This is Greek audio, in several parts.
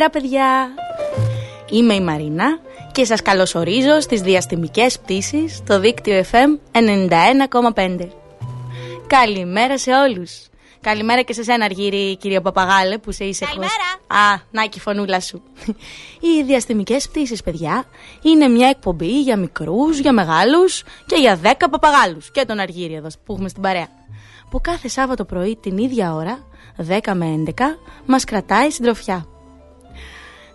Καλημέρα παιδιά! Είμαι η Μαρίνα και σας καλωσορίζω στις διαστημικές πτήσεις στο δίκτυο FM 91,5. Καλημέρα σε όλους! Καλημέρα και σε σένα Αργύρι, κύριο Παπαγάλε, που σε είσαι Καλημέρα. Α, να και η φωνούλα σου. Οι διαστημικές πτήσεις, παιδιά, είναι μια εκπομπή για μικρούς, για μεγάλους και για 10 παπαγάλους. Και τον Αργύρι εδώ που έχουμε στην παρέα. Που κάθε Σάββατο πρωί την ίδια ώρα, 10 με 11, μας κρατάει συντροφιά.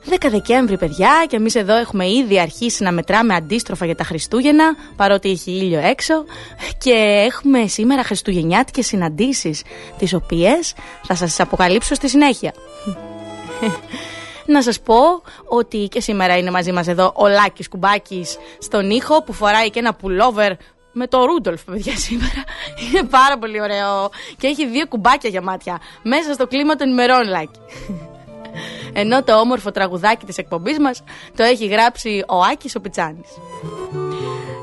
10 Δεκέμβρη, παιδιά, και εμείς εδώ έχουμε ήδη αρχίσει να μετράμε αντίστροφα για τα Χριστούγεννα, παρότι έχει ήλιο έξω. Και έχουμε σήμερα Χριστουγεννιάτικες συναντήσεις, τις οποίες θα σας αποκαλύψω στη συνέχεια. Να σας πω ότι και σήμερα είναι μαζί μας εδώ ο Λάκης Κουμπάκης στον ήχο που φοράει και ένα πουλόβερ με το Ρούντολφ, παιδιά, σήμερα. Είναι πάρα πολύ ωραίο και έχει δύο κουμπάκια για μάτια μέσα στο κλίμα των ημερών, Λάκη. Ενώ το όμορφο τραγουδάκι της εκπομπής μας το έχει γράψει ο Άκης ο Πιτσάνης.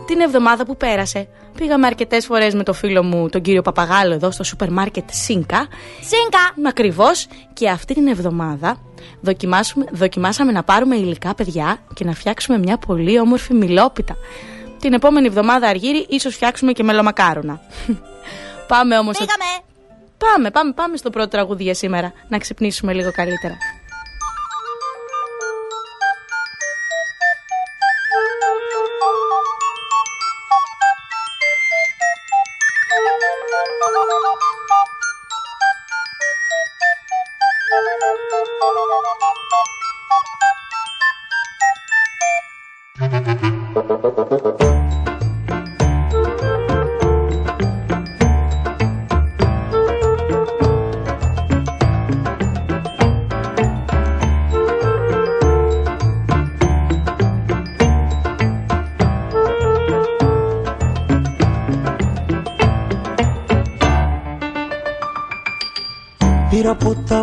Την εβδομάδα που πέρασε πήγαμε αρκετές φορές με το φίλο μου τον κύριο Παπαγάλο εδώ στο σούπερ μάρκετ Σίνκα. Σίνκα. Ακριβώς και αυτή την εβδομάδα δοκιμάσουμε, δοκιμάσαμε να πάρουμε υλικά παιδιά και να φτιάξουμε μια πολύ όμορφη μιλόπιτα. Την επόμενη εβδομάδα αργύρι ίσως φτιάξουμε και μελομακάρονα. πάμε όμως... στο- Πήγαμε. Πάμε, πάμε, πάμε στο πρώτο τραγούδι για σήμερα. Να ξυπνήσουμε λίγο καλύτερα. Πήρα από τα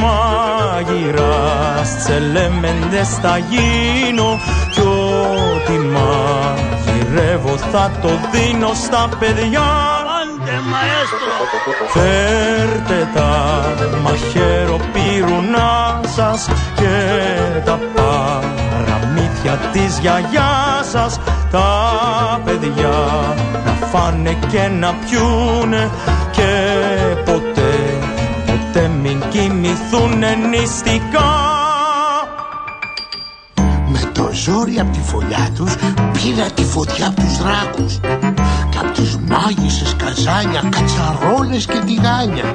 μάγειρας. Τσελέμεντες θα γίνω κι ό,τι μαγειρεύω θα το δίνω στα παιδιά Φέρτε τα μαχαιροπύρουνα σας και τα παραμύθια της γιαγιάς σας. Τα παιδιά να φάνε και να πιούνε κοιμηθούνε νηστικά Με το ζόρι από τη φωλιά τους πήρα τη φωτιά από τους δράκους και από τις μάγισσες καζάνια, κατσαρόλες και τηγάνια.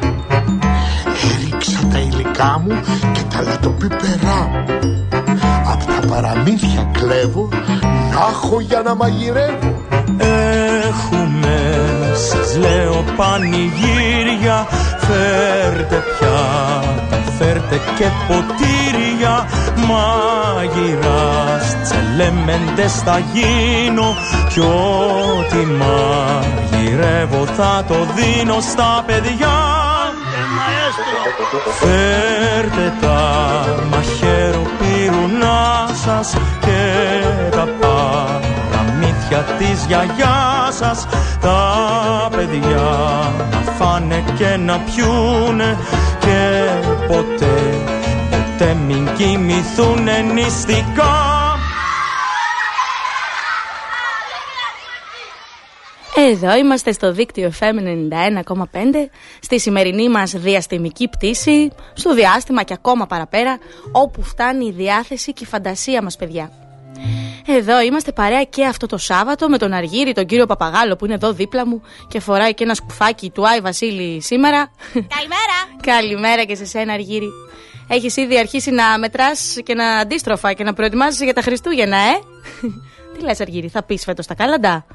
Έριξα τα υλικά μου και τα λατοπίπερά μου. Απ' τα παραμύθια κλέβω να έχω για να μαγειρεύω. Έχουμε, Σας λέω πανηγύρια Φέρτε πιάτα, φέρτε και ποτήρια Μάγειρας, τσελέμεντες θα γίνω Κι ό,τι μαγειρεύω θα το δίνω στα παιδιά. Φέρτε τα μαχαίρο πυρουνά σας και τα παραμύθια της γιαγιάς σας. Τα παιδιά να φάνε και να πιούνε και ποτέ, ποτέ μην κοιμηθούνε νηστικά Εδώ είμαστε στο δίκτυο FM 91,5 στη σημερινή μας διαστημική πτήση, στο διάστημα και ακόμα παραπέρα, όπου φτάνει η διάθεση και η φαντασία μας παιδιά. Εδώ είμαστε παρέα και αυτό το Σάββατο με τον Αργύρι, τον κύριο Παπαγάλο που είναι εδώ δίπλα μου και φοράει και ένα σκουφάκι του Άι Βασίλη σήμερα. Καλημέρα! Καλημέρα και σε σένα Αργύρι. Έχεις ήδη αρχίσει να μετράς και να αντίστροφα και να προετοιμάζεσαι για τα Χριστούγεννα, ε; Τι λες Αργύρι, θα πεις φέτος τα κάλαντα;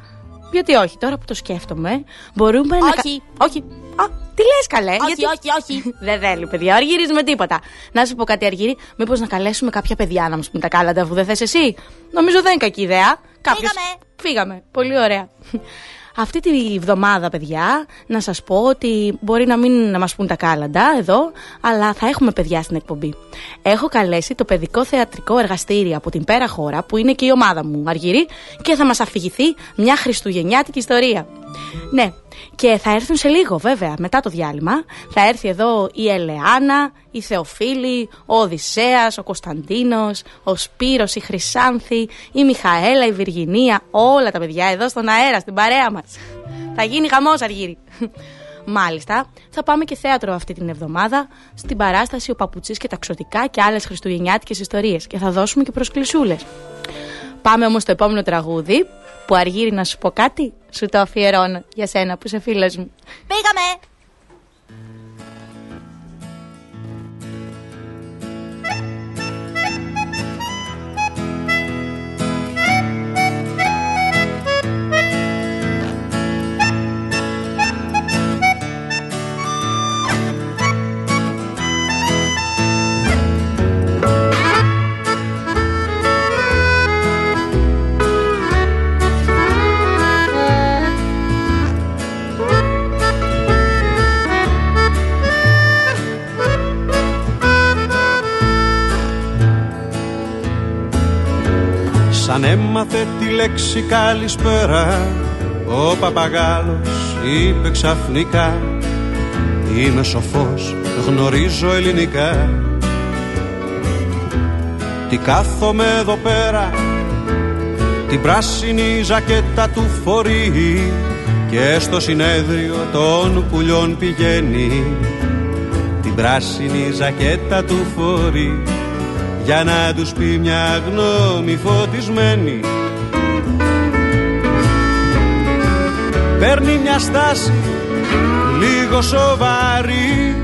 Γιατί όχι, τώρα που το σκέφτομαι, μπορούμε να. Όχι. Όχι. Α, τι λες, καλέ. Όχι, γιατί... όχι, όχι. Δεν θέλει, παιδιά. Αργύρις με τίποτα. Να σου πω κάτι, Αργύρι. Μήπως να καλέσουμε κάποια παιδιά να μας πούν τα κάλαντα, αφού δεν θες εσύ; Νομίζω δεν είναι κακή ιδέα. Κάποιος... Φύγαμε. Φύγαμε. Πολύ ωραία. Αυτή τη βδομάδα, παιδιά, να σας πω ότι μπορεί να μην να μας πούν τα κάλαντα εδώ, αλλά θα έχουμε παιδιά στην εκπομπή. Έχω καλέσει το παιδικό θεατρικό εργαστήριο από την πέρα χώρα, που είναι και η ομάδα μου, Αργυρή, και θα μας αφηγηθεί μια χριστουγεννιάτικη ιστορία. Ναι, και θα έρθουν σε λίγο βέβαια, μετά το διάλειμμα. Θα έρθει εδώ η Ελεάνα, η Θεοφίλη, ο Οδυσσέας, ο Κωνσταντίνος, ο Σπύρος, η Χρυσάνθη, η Μιχαέλα, η Βιργινία, όλα τα παιδιά εδώ στον αέρα, στην παρέα μας. Θα γίνει χαμός Αργύρι. Μάλιστα, θα πάμε και θέατρο αυτή την εβδομάδα στην παράσταση Ο Παπουτσής και τα Ξωτικά και άλλες χριστουγεννιάτικες ιστορίες και θα δώσουμε και προσκλησούλες. Πάμε όμως στο επόμενο τραγούδι που αργύρι να σου πω κάτι, σου το αφιερώνω για σένα που είσαι φίλος μου. Πήγαμε! Σαν έμαθε τη λέξη καλησπέρα Ο παπαγάλος είπε ξαφνικά Είμαι σοφός, γνωρίζω ελληνικά Τι κάθομαι εδώ πέρα Την πράσινη ζακέτα του φορεί Και στο συνέδριο των πουλιών πηγαίνει. Την πράσινη ζακέτα του φορεί για να τους πει μια γνώμη φωτισμένη. Παίρνει μια στάση λίγο σοβαρή.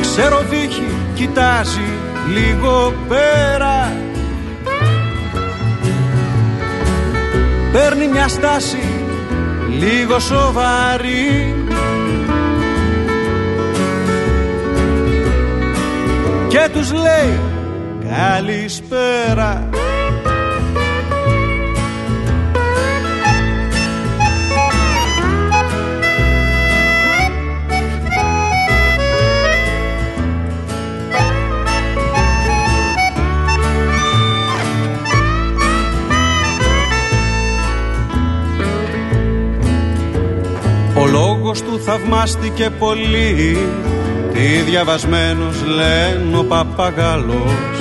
Ξέρω δίχει, κοιτάζει λίγο πέρα. Παίρνει μια στάση λίγο σοβαρή και τους λέει καλησπέρα Ο λόγος του θαυμάστηκε πολύ τι διαβασμένος λένε ο παπαγάλος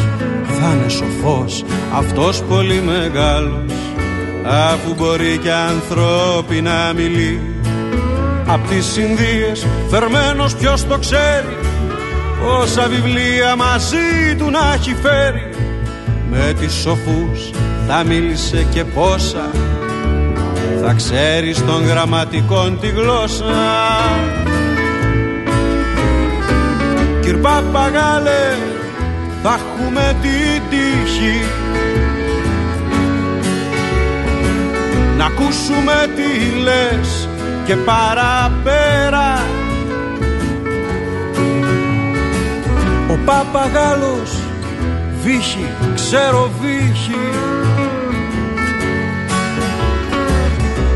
Θα είναι σοφός αυτός πολύ μεγάλος Αφού μπορεί και ανθρώπινα μιλεί Απ' τις Ινδίες φερμένος ποιος το ξέρει Πόσα βιβλία μαζί του να έχει φέρει. Με τις σοφούς θα μίλησε και πόσα Θα ξέρει των γραμματικών τη γλώσσα Κυρ Παπαγάλε θα έχουμε την τύχη. Να ακούσουμε τι λες και παραπέρα. Ο παπαγάλος βύχει, ξέρω βύχει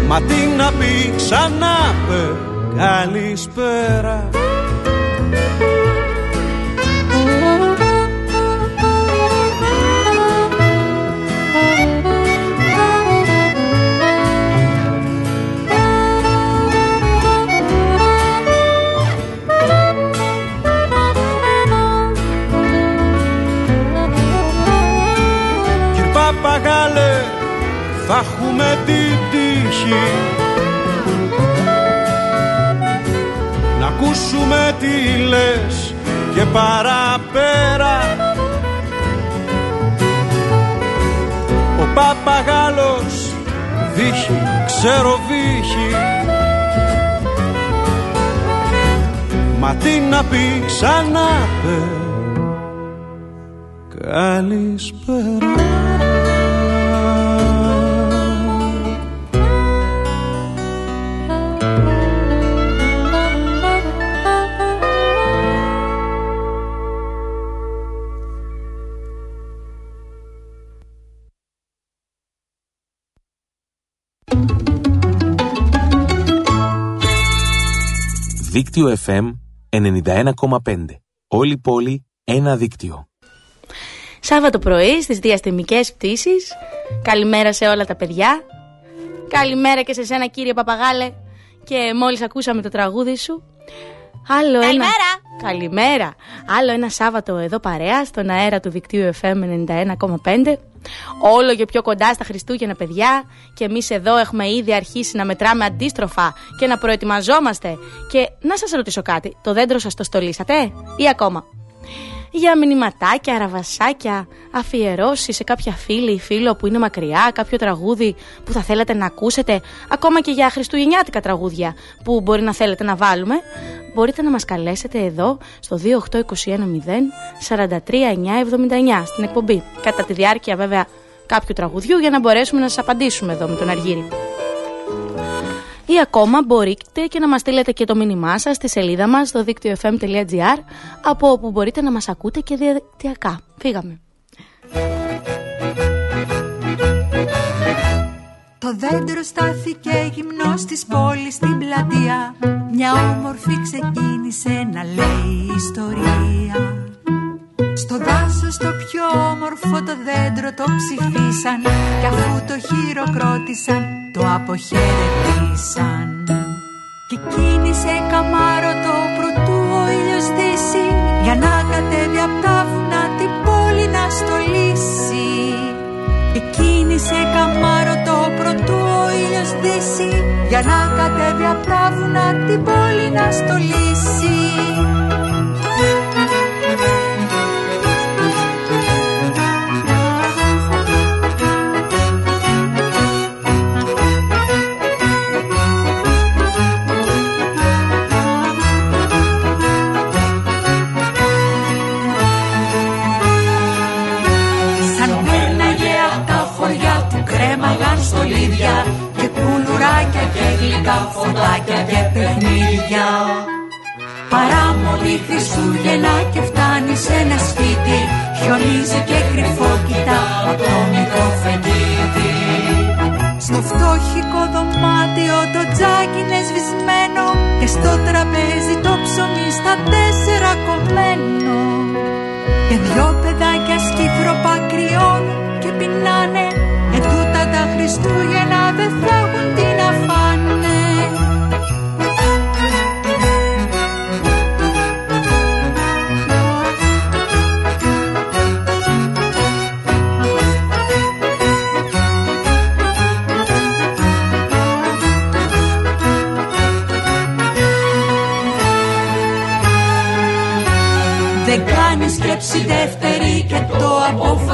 Μα τι να πει ξανά πε καλησπέρα θα έχουμε την τύχη. Να ακούσουμε τι λες και παραπέρα. Ο παπαγάλος δίχει, ξέρω βύχει Μα τι να πει ξανά πε Καλησπέρα Δίκτυο FM 91,5. Όλη πόλη, ένα δίκτυο. Σάββατο πρωί στις διαστημικές πτήσεις. Καλημέρα σε όλα τα παιδιά. Καλημέρα και σε σένα κύριε Παπαγάλε. Και μόλις ακούσαμε το τραγούδι σου. Άλλο Καλημέρα. Ένα... Καλημέρα. Άλλο ένα Σάββατο εδώ παρέα στον αέρα του δικτύου FM 91,5. Όλο και πιο κοντά στα Χριστούγεννα, παιδιά. Και εμείς εδώ έχουμε ήδη αρχίσει να μετράμε αντίστροφα και να προετοιμαζόμαστε. Και να σας ρωτήσω κάτι, το δέντρο σας το στολίσατε ή ακόμα; Για μηνυματάκια, αραβασάκια, αφιερώσεις σε κάποια φίλη ή φίλο που είναι μακριά, κάποιο τραγούδι που θα θέλετε να ακούσετε, ακόμα και για χριστουγεννιάτικα τραγούδια που μπορεί να θέλετε να βάλουμε, μπορείτε να μας καλέσετε εδώ στο 28210 43979 στην εκπομπή. Κατά τη διάρκεια βέβαια κάποιου τραγουδιού για να μπορέσουμε να σας απαντήσουμε εδώ με τον Αργύρι. Ή ακόμα μπορείτε και να μας στείλετε και το μήνυμά σας στη σελίδα μας στο δίκτυο fm.gr από όπου μπορείτε να μας ακούτε και διαδικτυακά. Φύγαμε. Το δέντρο στάθηκε γυμνός της πόλης στην πλατεία Μια όμορφη ξεκίνησε να λέει ιστορία Στο δάσος το πιο όμορφο το δέντρο το ψηφίσαν Κι αφού το χειροκρότησαν το αποχαιρετήσαν. Και κίνησε καμάρωτο προτού ο ήλιος δύσει Για να κατέβει απ' τα βουνά την πόλη να στολίσει. Και κίνησε καμάρωτο προτού ο ήλιος δύσει Για να κατέβει απ' τα βουνά την πόλη να στολίσει φωτάκια και παιχνίδια. Παράμονη Χριστούγεννα και φτάνει σε ένα σπίτι Χιονίζει και κρυφό κοιτά απ' το μικρό φεγγίτι Στο φτώχικο δωμάτιο το τζάκι είναι σβησμένο Και στο τραπέζι το ψωμί στα τέσσερα κομμένο. Και δυο παιδάκια σκύθροπα κρυώνουν και πεινάνε. Ετούτα τα Χριστούγεννα δεν θα έχουν τι να φάνε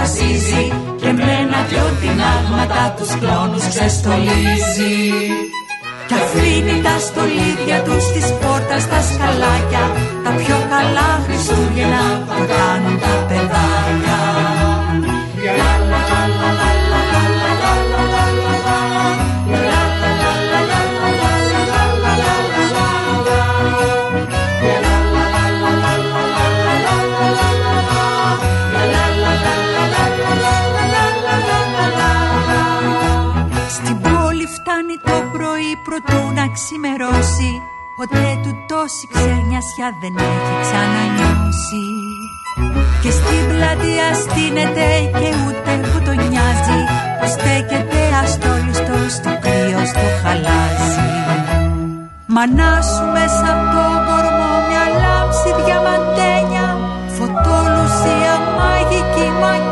αποφασίζει Και με ένα δυο τεινάγματα τους κλόνους ξεστολίζει. Κι αφήνει τα στολίδια τους της πόρτας τα σκαλάκια Τα πιο καλά Χριστούγεννα θα κάνουν τα παιδάκια ξημερώσει Ποτέ του τόση ξενιασιά δεν έχει ξανανιώσει. Και στην πλατεία στείνεται και ούτε που το νοιάζει Που στέκεται αστόλιστος στο κρύο στο χαλάζι. Μανά σου μέσα από το κορμό μια λάμψη διαμαντένια Φωτολουσία μαγική μα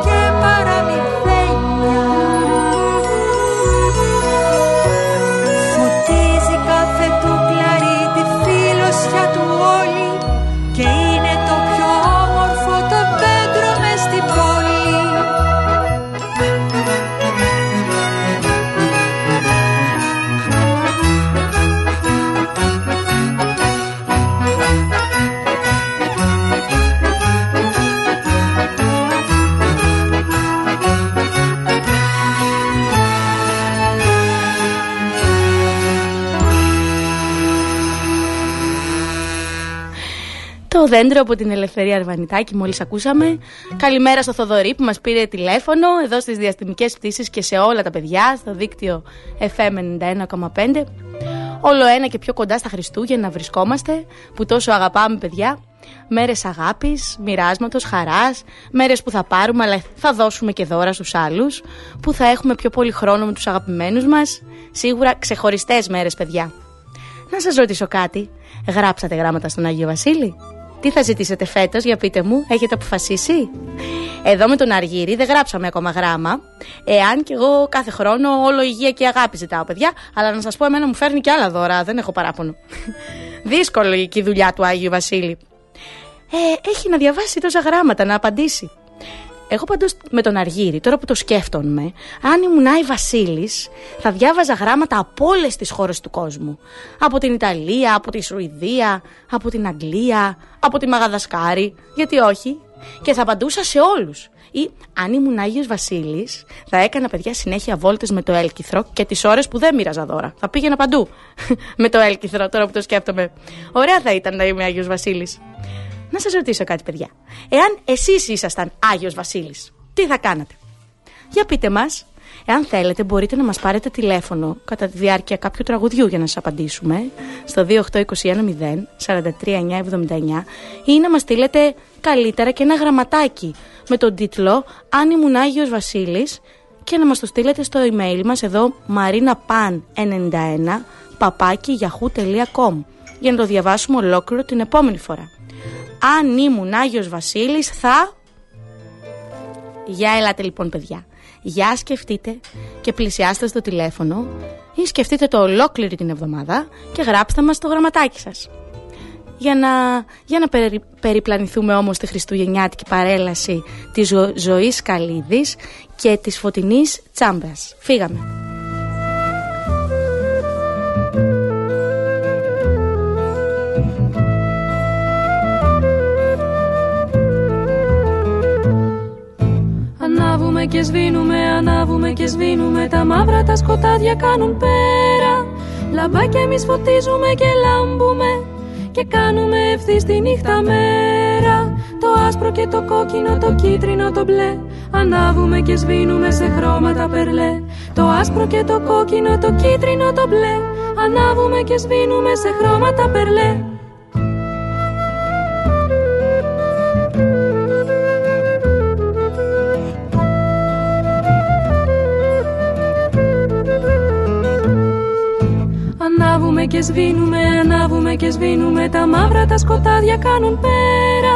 Το δέντρο από την Ελευθερία Αρβανιτάκη μόλις ακούσαμε. Καλημέρα στο Θοδωρή που μας πήρε τηλέφωνο εδώ στις διαστημικές πτήσεις και σε όλα τα παιδιά στο δίκτυο FM 91,5. Όλο ένα και πιο κοντά στα Χριστούγεννα βρισκόμαστε που τόσο αγαπάμε παιδιά. Μέρες αγάπης, μοιράσματος, χαράς, μέρες που θα πάρουμε αλλά θα δώσουμε και δώρα στους άλλους, που θα έχουμε πιο πολύ χρόνο με τους αγαπημένους μας. Σίγουρα ξεχωριστές μέρες παιδιά. Να σας ρωτήσω κάτι. Γράψατε γράμματα στον Άγιο Βασίλη; Τι θα ζητήσετε φέτος, για πείτε μου, έχετε αποφασίσει; Εδώ με τον Αργύρι δεν γράψαμε ακόμα γράμμα. Εάν και εγώ κάθε χρόνο όλο υγεία και αγάπη ζητάω, παιδιά. Αλλά να σας πω, εμένα μου φέρνει και άλλα δώρα, δεν έχω παράπονο. Δύσκολη και η δουλειά του Άγιου Βασίλη. Ε, έχει να διαβάσει τόσα γράμματα, να απαντήσει. Εγώ πάντως με τον Αργύρι, τώρα που το σκέφτομαι, αν ήμουν Άι Βασίλης, θα διάβαζα γράμματα από όλες τις χώρες του κόσμου. Από την Ιταλία, από τη Σουηδία, από την Αγγλία, από τη Μαγαδασκάρη. Γιατί όχι; Και θα απαντούσα σε όλους. Ή αν ήμουν Άγιος Βασίλης, θα έκανα παιδιά συνέχεια βόλτες με το έλκυθρο και τις ώρες που δεν μοίραζα δώρα. Θα πήγαινα παντού με το έλκυθρο, τώρα που το σκέφτομαι. Ωραία θα ήταν να είμαι Άγιος Βασίλης. Να σας ρωτήσω κάτι παιδιά. Εάν εσείς ήσασταν Άγιος Βασίλης, τι θα κάνατε; Για πείτε μας, εάν θέλετε μπορείτε να μας πάρετε τηλέφωνο κατά τη διάρκεια κάποιου τραγουδιού για να σας απαντήσουμε στο 28210 43979 ή να μας στείλετε καλύτερα και ένα γραμματάκι με τον τίτλο «Αν ήμουν Άγιος Βασίλης» και να μας το στείλετε στο email μας εδώ marinapan91 παπάκι yahoo.com για να το διαβάσουμε ολόκληρο την επόμενη φορά αν ήμουν Άγιος Βασίλης θα... Για ελάτε λοιπόν παιδιά. Για σκεφτείτε και πλησιάστε στο τηλέφωνο ή σκεφτείτε το ολόκληρη την εβδομάδα και γράψτε μας το γραμματάκι σας. Για να, για να περι, περιπλανηθούμε όμως τη χριστουγεννιάτικη παρέλαση της ζω, ζωής Καλίδης και της φωτεινής Τσάμπας. Φύγαμε. Και σβήνουμε, ανάβουμε και σβήνουμε. Τα μαύρα τα σκοτάδια κάνουν πέρα. Λαμπάκια εμείς φωτίζουμε και λάμπουμε Και κάνουμε ευθύ τη νύχτα μέρα. Το άσπρο και το κόκκινο, το κίτρινο, το μπλε Ανάβουμε και σβήνουμε σε χρώματα περλέ. Το άσπρο και το κόκκινο, το κίτρινο, το μπλε Ανάβουμε και σβήνουμε σε χρώματα περλέ και σβήνουμε, ανάβουμε και σβήνουμε. Τα μαύρα τα σκοτάδια κάνουν πέρα.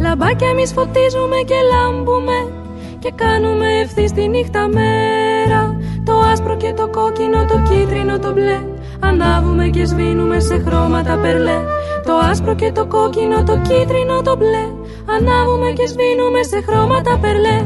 Λαμπάκια εμείς φωτίζουμε και λάμπουμε Και κάνουμε ευθύ τη νύχτα μέρα. Το άσπρο και το κόκκινο, το κίτρινο, το μπλε Ανάβουμε και σβήνουμε σε χρώματα περλέ. Το άσπρο και το κόκκινο, το κίτρινο, το μπλε Ανάβουμε και σβήνουμε σε χρώματα περλέ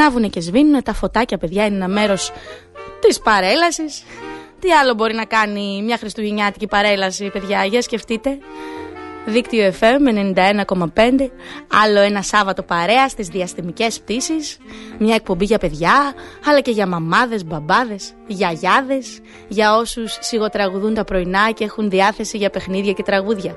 Ανάβουνε και σβήνουν τα φωτάκια, παιδιά, είναι ένα μέρος της παρέλασης. Τι άλλο μπορεί να κάνει μια χριστουγεννιάτικη παρέλαση, παιδιά, για σκεφτείτε. Δίκτυο FM 91,5 Άλλο ένα Σάββατο παρέα στις διαστημικές πτήσεις. Μια εκπομπή για παιδιά Αλλά και για μαμάδες, μπαμπάδες, γιαγιάδες Για όσους σιγοτραγουδούν τα πρωινά Και έχουν διάθεση για παιχνίδια και τραγούδια.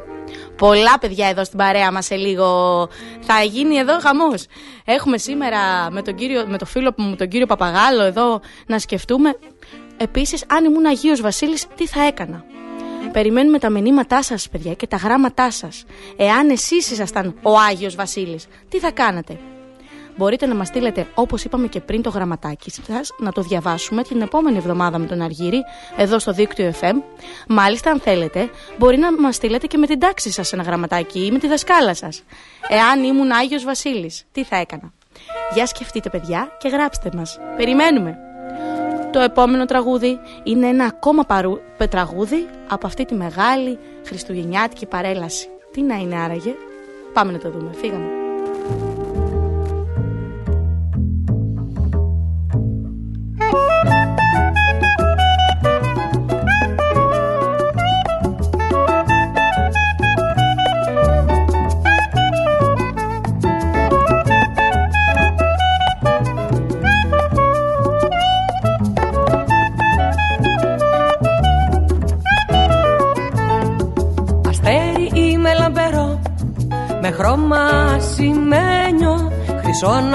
Πολλά παιδιά εδώ στην παρέα μας σε λίγο. Θα γίνει εδώ χαμός. Έχουμε σήμερα με, τον κύριο, με το φίλο μου τον κύριο Παπαγάλο Εδώ να σκεφτούμε. Επίσης αν ήμουν Αγίος Βασίλης τι θα έκανα; Περιμένουμε τα μηνύματά σας, παιδιά, και τα γράμματά σας. Εάν εσείς ήσασταν ο Άγιος Βασίλης, τι θα κάνατε; Μπορείτε να μας στείλετε, όπως είπαμε και πριν, το γραμματάκι σας, να το διαβάσουμε την επόμενη εβδομάδα με τον Αργύρι, εδώ στο δίκτυο FM. Μάλιστα, αν θέλετε, μπορεί να μας στείλετε και με την τάξη σας ένα γραμματάκι ή με τη δασκάλα σας. Εάν ήμουν Άγιος Βασίλης, τι θα έκανα; Για σκεφτείτε, παιδιά, και γράψτε μας. Περιμένουμε. Το επόμενο τραγούδι είναι ένα ακόμα παρού... τραγούδι από αυτή τη μεγάλη χριστουγεννιάτικη παρέλαση. Τι να είναι άραγε, πάμε να το δούμε. Φύγαμε.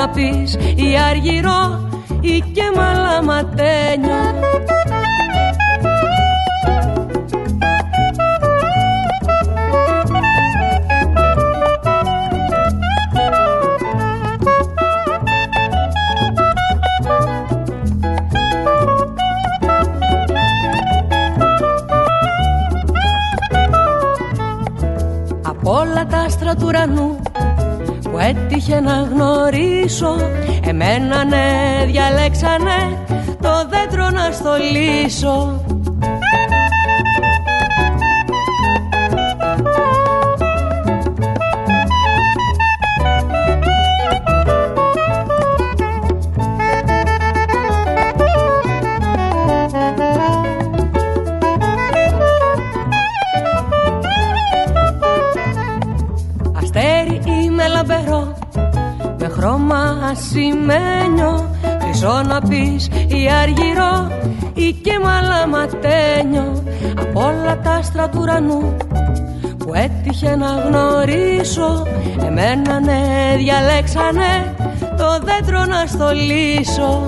Χρυσό να πεις ή αργυρό ή και μαλαματένιο έτυχε να γνωρίσω Εμένα ναι διαλέξανε το δέντρο να στολίσω ασημένιο Χρυσό να πεις ή αργυρό ή και μαλαματένιο. Από όλα τα άστρα του ουρανού που έτυχε να γνωρίσω Εμένα ναι διαλέξανε το δέντρο να στολίσω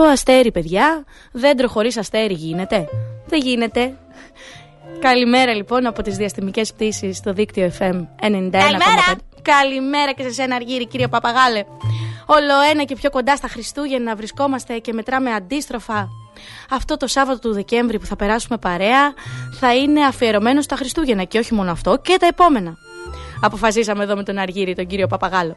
Το αστέρι, παιδιά. Δέντρο χωρίς αστέρι γίνεται. Δεν γίνεται. Καλημέρα λοιπόν από τις διαστημικές πτήσεις στο δίκτυο FM 91,5. Καλημέρα! Καλημέρα και σε σένα, Αργύρι, κύριε Παπαγάλε. Όλο ένα και πιο κοντά στα Χριστούγεννα βρισκόμαστε και μετράμε αντίστροφα. Αυτό το Σάββατο του Δεκέμβρη που θα περάσουμε παρέα θα είναι αφιερωμένο στα Χριστούγεννα και όχι μόνο αυτό και τα επόμενα. Αποφασίσαμε εδώ με τον Αργύρι, τον κύριο Παπαγάλο.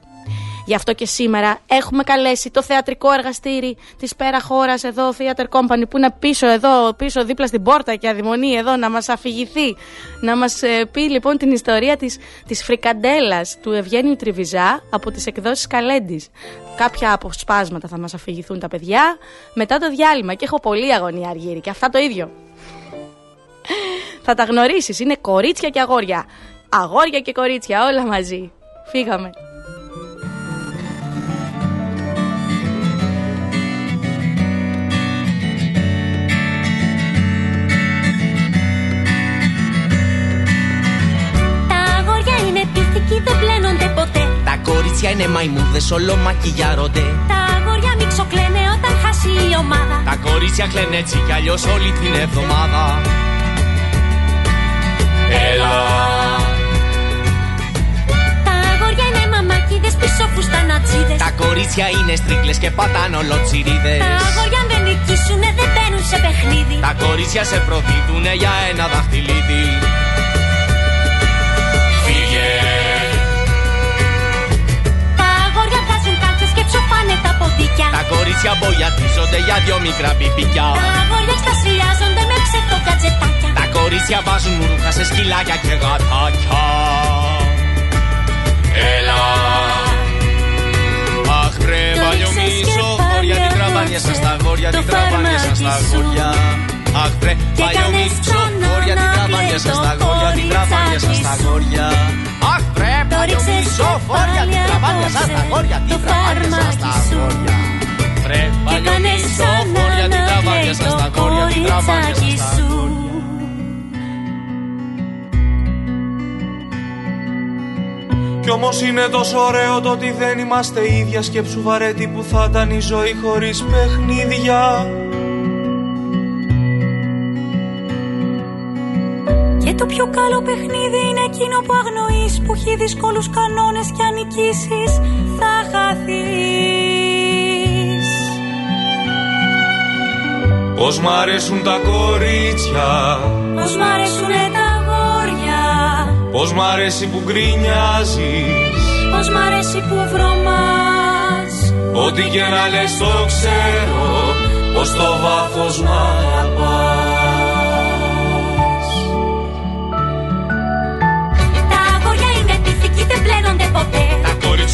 Γι' αυτό και σήμερα έχουμε καλέσει το θεατρικό εργαστήρι της Πέρα Χώρας εδώ, Theater Company, που είναι πίσω εδώ, πίσω δίπλα στην πόρτα και αδειμονεί εδώ να μας αφηγηθεί. Να μας ε, πει λοιπόν την ιστορία της της φρικαντέλας του Ευγένιου Τριβιζά από τις εκδόσεις Καλέντης. Κάποια αποσπάσματα θα μας αφηγηθούν τα παιδιά μετά το διάλειμμα. Και έχω πολύ αγωνία αργύρι και αυτά το ίδιο. θα τα γνωρίσεις, είναι κορίτσια και αγόρια. Αγόρια και κορίτσια, όλα μαζί. Φύγαμε. Κορίτσια είναι μαϊμούδε, όλο μακιγιάρονται. Τα αγόρια μη ξοκλαίνε όταν χάσει η ομάδα. Τα κορίτσια κλαίνε έτσι κι αλλιώς όλη την εβδομάδα. Έλα. Τα αγόρια είναι μαμάκιδε πίσω φουστανατσίδε. Τα κορίτσια είναι στρίκλε και πατάν ολοτσιρίδες. Τα αγόρια δεν νικήσουνε, δεν μπαίνουν σε παιχνίδι. Τα κορίτσια σε προδίδουνε για ένα δαχτυλίδι. Τσιτσικιά. Τα κορίτσια μπογιατίζονται για δυο μικρά πιπικιά. Τα αγόρια εκστασιάζονται με ψευτοκατζετάκια. Τα κορίτσια βάζουν ρούχα σε σκυλάκια και γατάκια. Έλα. Αχ ρε παλιομίσο, χώρια την τραβάνια σας στα γόρια, την τραβάνια σας στα γόρια. Αχ βρε παλιομίσο, χώρια την τραβάνια σας στα γόρια, την τραβάνια σας στα γόρια. Αχ βρε παλιομίσο, χώρια την τραβάνια σας στα γόρια, την τραβάνια σας στα γόρια. Βρε παλιομίσο, χώρια την τραβάνια σας στα γόρια, την τραβάνια σας στα γόρια. Κι όμως είναι τόσο ωραίο το ότι δεν είμαστε ίδια Σκέψου βαρέτη που θα ήταν η ζωή χωρίς παιχνίδια το πιο καλό παιχνίδι είναι εκείνο που αγνοείς Που έχει δύσκολους κανόνες και αν νικήσεις θα χαθείς. Πώς μ' αρέσουν τα κορίτσια. Πώς μ' αρέσουνε τα αγόρια. Πώς μ' αρέσει που γκρινιάζεις. Πώς μ' αρέσει που βρωμάς. Ό,τι και να λες το ξέρω Πως το βάθος μ' αγαπάς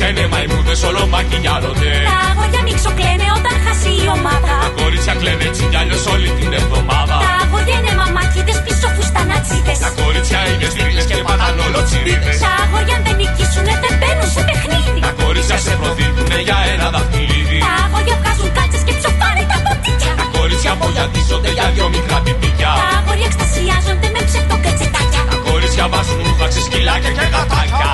Τα κορίτσια είναι μαϊμούδες, όλο μακιγιάρονται. Τα αγόρια μην ξοκλαίνε όταν χάσει η ομάδα. Τα κορίτσια κλαίνε έτσι κι αλλιώς όλη την εβδομάδα. Τα αγόρια είναι μαμάκιδες πίσω φουστανατσίδες. Τα κορίτσια είναι στρίλες και πατάνε όλο τσιρίδες. Τα αγόρια αν δεν νικήσουνε δεν μπαίνουν σε παιχνίδι. Τα κορίτσια σε προδίδουνε για ένα δαχτυλίδι. Τα αγόρια βγάζουν κάλτσες και ψοφάνε τα ποτίκια. Τα κορίτσια μπογιατίζονται για δυο μικρά πιπικιά. Τα αγόρια εκστασιάζονται με ψευτοκατσετάκια. Τα κορίτσια βάζουν ρούχα σε σκυλάκια και γατάκια.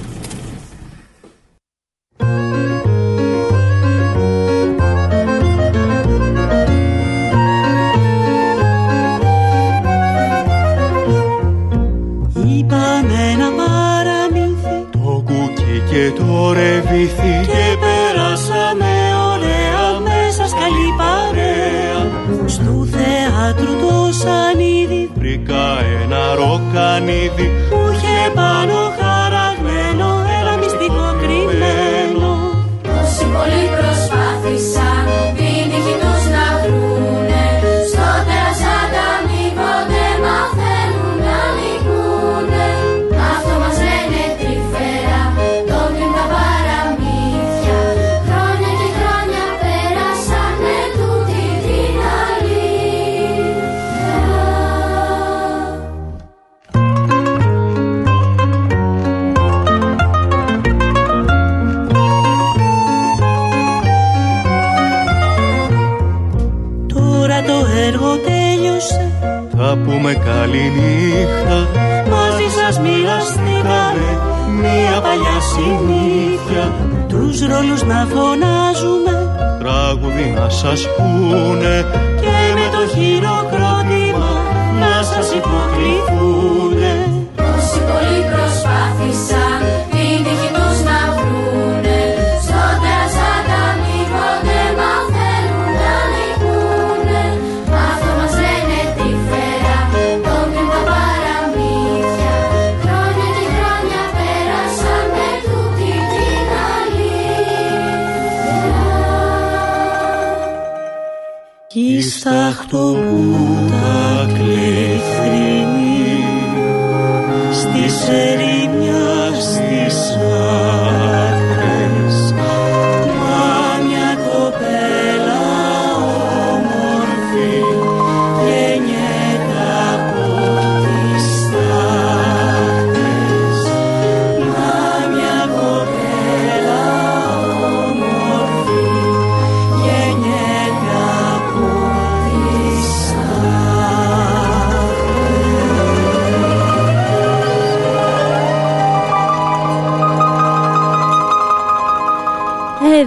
Σας πούνε. Και με το χειροκρότημα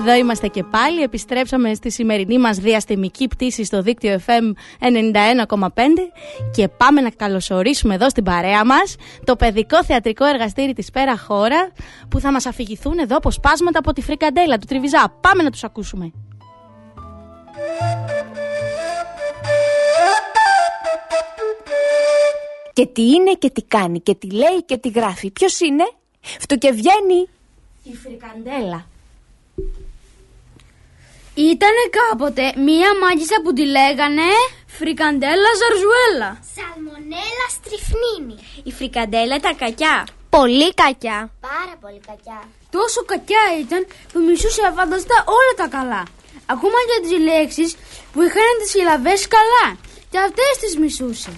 Εδώ είμαστε και πάλι. Επιστρέψαμε στη σημερινή μας διαστημική πτήση στο δίκτυο FM 91,5 και πάμε να καλωσορίσουμε εδώ στην παρέα μας το παιδικό θεατρικό εργαστήρι της Πέρα Χώρα που θα μας αφηγηθούν εδώ αποσπάσματα από τη φρικαντέλα του Τριβιζά. Πάμε να τους ακούσουμε. Και τι είναι και τι κάνει και τι λέει και τι γράφει. Ποιος είναι, αυτό και βγαίνει. Η φρικαντέλα. Ήτανε κάποτε μία μάγισσα που τη λέγανε Φρικαντέλα Ζαρζουέλα. Σαλμονέλα στριφνίνη. Η φρικαντέλα ήταν κακιά. Πολύ κακιά. Πάρα πολύ κακιά. Τόσο κακιά ήταν που μισούσε αφάνταστα όλα τα καλά. Ακόμα και τις λέξεις που είχαν τις συλλαβές καλά. Και αυτές τις μισούσε.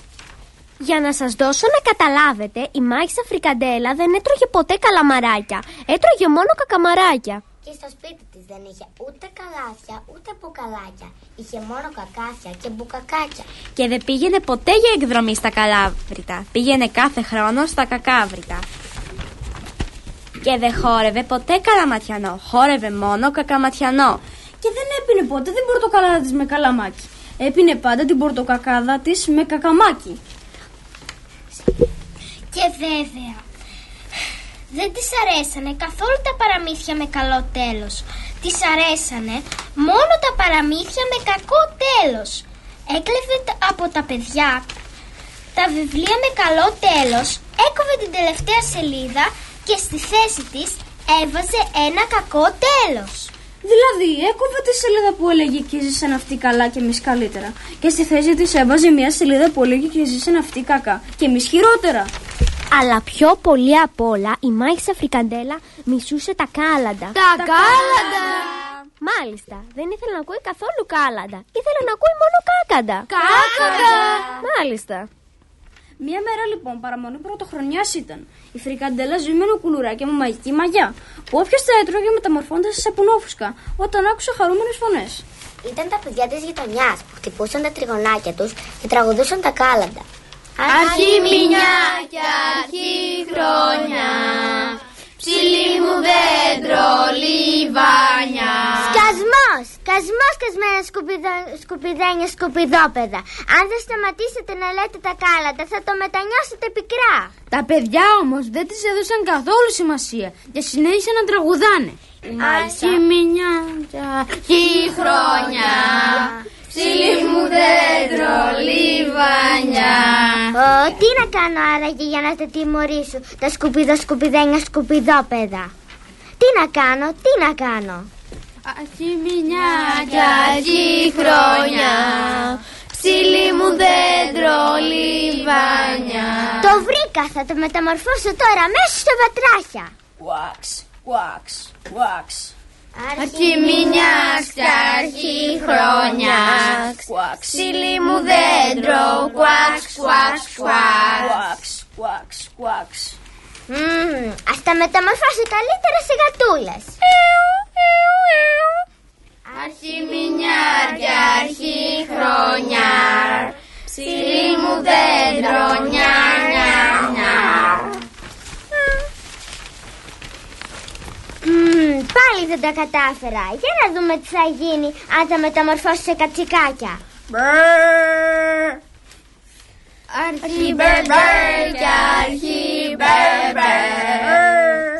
Για να σας δώσω να καταλάβετε, η μάγισσα Φρικαντέλα δεν έτρωγε ποτέ καλαμαράκια. Έτρωγε μόνο κακαμαράκια. Και στο σπίτι της δεν είχε ούτε καλάθια ούτε μπουκαλάκια. Είχε μόνο κακάθια και μπουκακάκια. Και δεν πήγαινε ποτέ για εκδρομή στα καλάβρητα. Πήγαινε κάθε χρόνο στα κακάβρητα. Και δεν χόρευε ποτέ καλαματιανό. Χόρευε μόνο κακαματιανό. Και δεν έπινε ποτέ την πορτοκαλάδα της με καλαμάκι. Έπινε πάντα την πορτοκακάδα της με κακαμάκι. Και βέβαια, δεν της αρέσανε καθόλου τα παραμύθια με καλό τέλος. Της αρέσανε μόνο τα παραμύθια με κακό τέλος. Έκλεβε τα- από τα παιδιά τα βιβλία με καλό τέλος, έκοβε την τελευταία σελίδα και στη θέση της έβαζε ένα κακό τέλος. Δηλαδή, έκοβε τη σελίδα που έλεγε και ζήσαν αυτοί καλά και εμείς καλύτερα. Και στη θέση της έβαζε μια σελίδα που έλεγε και ζήσαν αυτοί κακά και εμείς χειρότερα. Αλλά πιο πολύ απ' όλα η μάγισσα Φρικαντέλα μισούσε τα κάλαντα. Τα κάλαντα! Μάλιστα, δεν ήθελε να ακούει καθόλου κάλαντα. Ήθελε να ακούει μόνο κάκαντα. Κάκαντα! Μάλιστα. Μια μέρα λοιπόν, παραμονή πρωτοχρονιάς ήταν. Η φρικαντέλα ζήμενο κουλουράκια με μαγική μαγιά. Που όποιος τα έτρωγε μεταμορφώντα σε πουνόφουσκα όταν άκουσε χαρούμενες φωνές. Ήταν τα παιδιά της γειτονιάς που χτυπούσαν τα τριγωνάκια τους και τραγουδούσαν τα κάλαντα. Αρχή μηνιάκια, αρχή χρόνια Ψηλή μου δέντρο, λιβάνια Σκασμός! Σκασμός, σκασμένα σκουπιδο... σκουπιδένια, σκουπιδόπεδα. Αν δεν σταματήσετε να λέτε τα κάλαντα, θα το μετανιώσετε πικρά. Τα παιδιά όμως δεν τη έδωσαν καθόλου σημασία και συνέχισαν να τραγουδάνε. Αρχή μηνιάκια, αρχή χρόνια Ψηλή μου δέντρο, λιβάνια Ω, τι να κάνω άραγε για να τα τιμωρήσω τα σκουπιδο σκουπιδένια σκουπιδόπεδα. Τι να κάνω, τι να κάνω. Αρχή μηνιάκια, αρχή χρόνια Ψηλή μου δέντρο, λιβάνια Το βρήκα, θα το μεταμορφώσω τώρα μέσα στο πατράχια. Wax, wax, wax. Αρχή μηνιάκια, αρχή χρόνια Ψηλή μου δέντρο, κουάξ, κουάξ, κουάξ. Wax, wax, wax. Μμμ, ας τα μεταμορφώσω καλύτερα σε γατούλες. Αρχή μηνιάρια, αρχή χρόνια Ψηλή μου δέντρο, νιά, νιά, νιά Μμμ, πάλι δεν τα κατάφερα. Για να δούμε τι θα γίνει αν τα μεταμορφώσω σε κατσικάκια. Αρχή μπερμπέρ και αρχή μπερμπέρ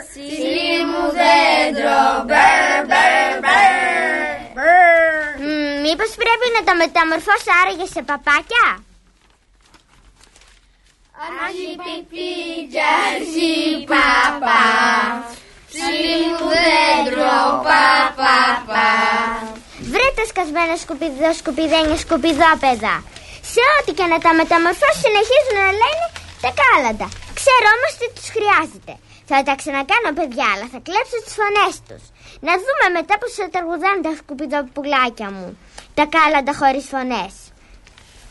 Ψηλή μου δέντρο, μπερ, μπερ, μπερ Μμμ, μήπως πρέπει να τα μεταμορφώσω άραγε σε παπάκια; Αρχή πιπί και αρχή παπά Ψηλή μου δέντρο, πα, πα, πα Βρε τα σκασμένα σκουπιδό, σκουπιδένια, σκουπιδόπεδα. Σε ό,τι και να τα μεταμορφώσω συνεχίζουν να λένε Τα κάλαντα. Ξέρω όμως τι τους χρειάζεται. Θα τα ξανακάνω, παιδιά, αλλά θα κλέψω τις φωνές τους. Να δούμε μετά πώς θα τραγουδάνε τα σκουπιδοπουλάκια μου. Τα κάλαντα χωρίς φωνές.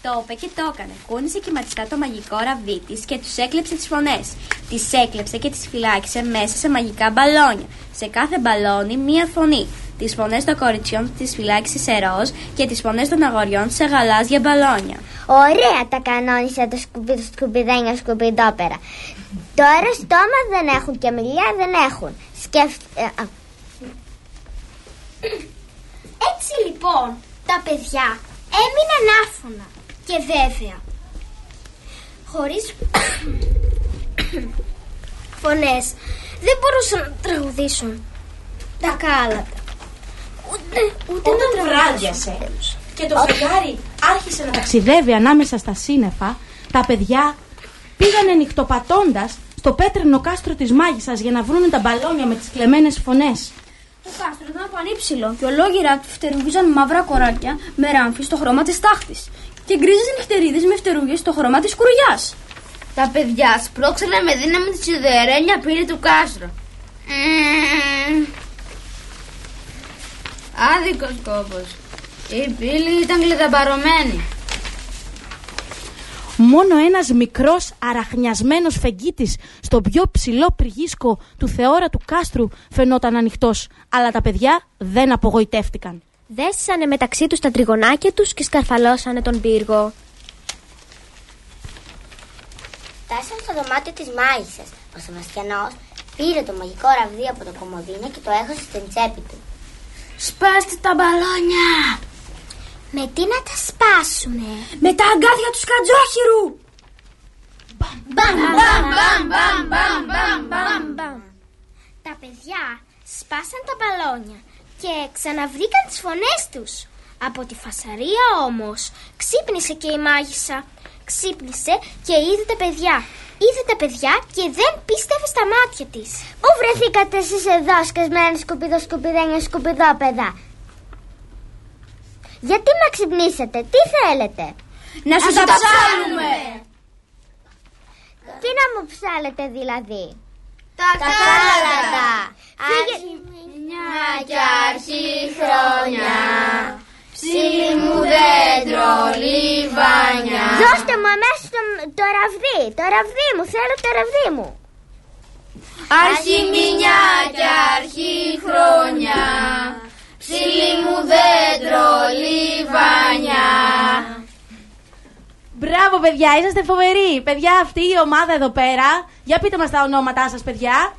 Το είπε και το έκανε. Κούνησε κυματιστά το μαγικό ραβδί της και τους έκλεψε τις φωνές. Τις έκλεψε και τις φυλάκισε μέσα σε μαγικά μπαλόνια. Σε κάθε μπαλόνι μία φωνή. Τις φωνές των κοριτσιών τις φυλάκισε σε ροζ και τις φωνές των αγοριών σε γαλάζια μπαλόνια. Ωραία τα κανόνισα το σκουπίδι, σκουπιδένια, σκουπιδόπερα. Τώρα στόμα δεν έχουν και μιλιά δεν έχουν. Σκέφτε. Έτσι λοιπόν τα παιδιά έμειναν άφωνα και βέβαια. Χωρίς φωνές δεν μπορούσαν να τραγουδήσουν τα κάλατα. Ούτε, ούτε Όταν να βράδιασε και το φεγγάρι άρχισε να ταξιδεύει ανάμεσα στα σύννεφα, τα παιδιά πήγανε νυχτοπατώντας στο πέτρινο κάστρο της μάγισσας για να βρούνε τα μπαλόνια με τις κλεμμένες φωνές. Το κάστρο ήταν πανύψηλο και ολόγυρα του φτερούγιζαν μαύρα κοράκια με ράμφη στο χρώμα της τάχτης και γκρίζε νυχτερίδες με φτερούγες στο χρώμα της κουριά. Τα παιδιά σπρώξανε με δύναμη της σιδερένια πύλη του κάστρου. Άδικος κόπος. Η πύλη ήταν κλειδαμπαρωμένη. Μόνο ένας μικρός αραχνιασμένος φεγγίτης στο πιο ψηλό πριγίσκο του θεόρατου κάστρου φαινόταν ανοιχτός, αλλά τα παιδιά δεν απογοητεύτηκαν. Δέσανε μεταξύ τους τα τριγωνάκια τους και σκαρφαλώσανε τον πύργο. Φτάσαν στο δωμάτιο της μάγισσας. Ο Σεβαστιανός πήρε το μαγικό ραβδί από το κομμωδίνο και το έχωσε στην τσέπη του. Σπάστε τα μπαλόνια! Με τι να τα σπάσουνε; Με τα αγκάθια του σκατζόχυρου! Μπαμ, μπαμ, μπαμ, μπαμ, μπαμ, μπαμ, μπαμ, μπαμ. Τα παιδιά σπάσαν τα μπαλόνια και ξαναβρήκαν τις φωνές τους. Από τη φασαρία όμως ξύπνησε και η μάγισσα. Ξύπνησε και είδε τα παιδιά. Είδε τα παιδιά και δεν πίστευε στα μάτια της. Πού βρεθήκατε εσείς εδώ σκασμένοι σκουπιδό σκουπιδένια σκουπιδόπεδα; Γιατί με ξυπνήσατε, τι θέλετε; Να σου τα ψάλουμε. Τι να μου ψάλετε δηλαδή; Τα κάλατα. Αρχή μια και αρχή χρονιά. Ψήλι μου δέντρο λιβάνια. Δώστε μου αμέσως το, το ραβδί, το ραβδί μου, θέλω το ραβδί μου. Αρχή μια και αρχή χρονιά. Ψήλι μου δέντρο λιβάνια. Μπράβο, παιδιά, είσαστε φοβεροί. Παιδιά, αυτή η ομάδα εδώ πέρα. Για πείτε μας τα ονόματά σας, παιδιά.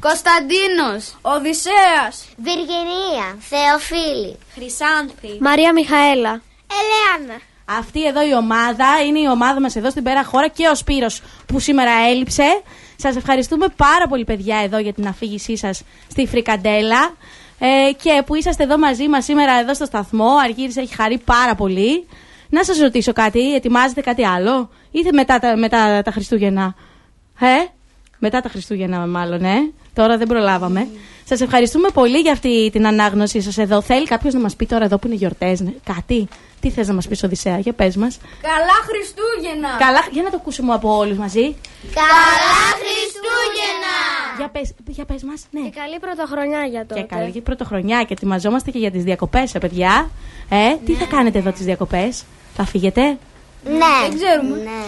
Κωνσταντίνος Οδυσσέας Βιργινία, Θεοφίλη, Χρυσάνθη, Μαρία Μιχαέλα. Ελεάνα. Αυτή εδώ η ομάδα είναι η ομάδα μας εδώ στην Πέρα Χώρα και ο Σπύρος που σήμερα έλειψε. Σας ευχαριστούμε πάρα πολύ παιδιά εδώ για την αφήγησή σας στη Φρικαντέλα ε, και που είσαστε εδώ μαζί μας σήμερα εδώ στο σταθμό. Ο Αργύρης έχει χαρεί πάρα πολύ. Να σας ρωτήσω κάτι, ετοιμάζετε κάτι άλλο; Ή μετά, τα- μετά τα Χριστούγεννα. Ε, μετά τα Χριστούγεννα μάλλον, ε. Τώρα δεν προλάβαμε. Σας ευχαριστούμε πολύ για αυτή την ανάγνωσή σας εδώ. Θέλει κάποιος να μας πει τώρα εδώ που είναι γιορτές, ναι, κάτι; Τι θες να μας πεις Οδυσσέα, για πες μας. Καλά Χριστούγεννα! Καλά, για να το ακούσουμε από όλους μαζί. Καλά Χριστούγεννα! Για πες, για πες μας, ναι. Και καλή πρωτοχρονιά για τότε. Και καλή πρωτοχρονιά και ετοιμαζόμαστε και για τις διακοπές, ε, παιδιά. Ε, τι θα κάνετε εδώ τις διακοπές, θα φύγετε; Ναι. Δεν ξέρουμε. Ναι.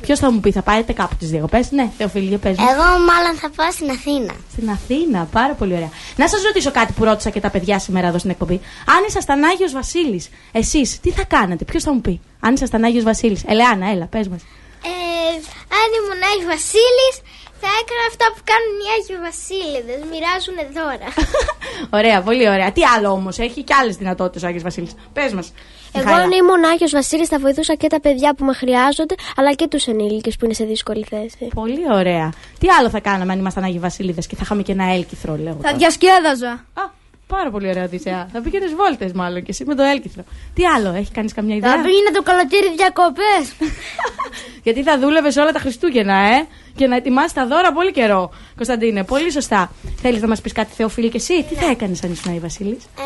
Ποιος θα μου πει, θα πάτε κάπου τις διακοπές. Ναι, Θεοφίλη, για πες μας. Εγώ μάλλον θα πάω στην Αθήνα. Στην Αθήνα, πάρα πολύ ωραία. Να σας ρωτήσω κάτι που ρώτησα και τα παιδιά σήμερα εδώ στην εκπομπή. Αν ήσασταν Άγιο Βασίλης, εσείς τι θα κάνατε, ποιος θα μου πει; Αν ήσασταν Άγιο Βασίλης, Ελεάνα, έλα, πες μας. Ε, αν ήμουν Άγιο Βασίλης θα έκανα αυτά που κάνουν οι Άγιοι Βασίλειδες. Μοιράζουν δώρα. ωραία, πολύ ωραία. Τι άλλο όμως, έχει και άλλες δυνατότητες ο Άγιος Βασίλης. Πες μας. Εγώ αν ήμουν Άγιος Βασίλης θα βοηθούσα και τα παιδιά που με χρειάζονται, αλλά και τους ενήλικες που είναι σε δύσκολη θέση. Πολύ ωραία. Τι άλλο θα κάναμε αν ήμασταν Άγιοι Βασίλειδε και θα είχαμε και ένα έλκυθρο, λέω. Θα τώρα. διασκέδαζα. Α, πάρα πολύ ωραία Οδυσσέα. Θα πήγαινε βόλτες μάλλον και εσύ με το έλκυθρο. Τι άλλο, έχει κάνει καμιά ιδέα; Θα πήγαινε το καλοκαίρι διακοπές. Γιατί θα δούλευες όλα τα Χριστούγεννα, ε! Και να ετοιμάσεις τα δώρα πολύ καιρό. Κωνσταντίνε, πολύ σωστά. Θέλεις να μας πεις κάτι, Θεοφίλη, και εσύ, τι θα έκανες αν ήσουν Άγιο Βασίλης; Ε,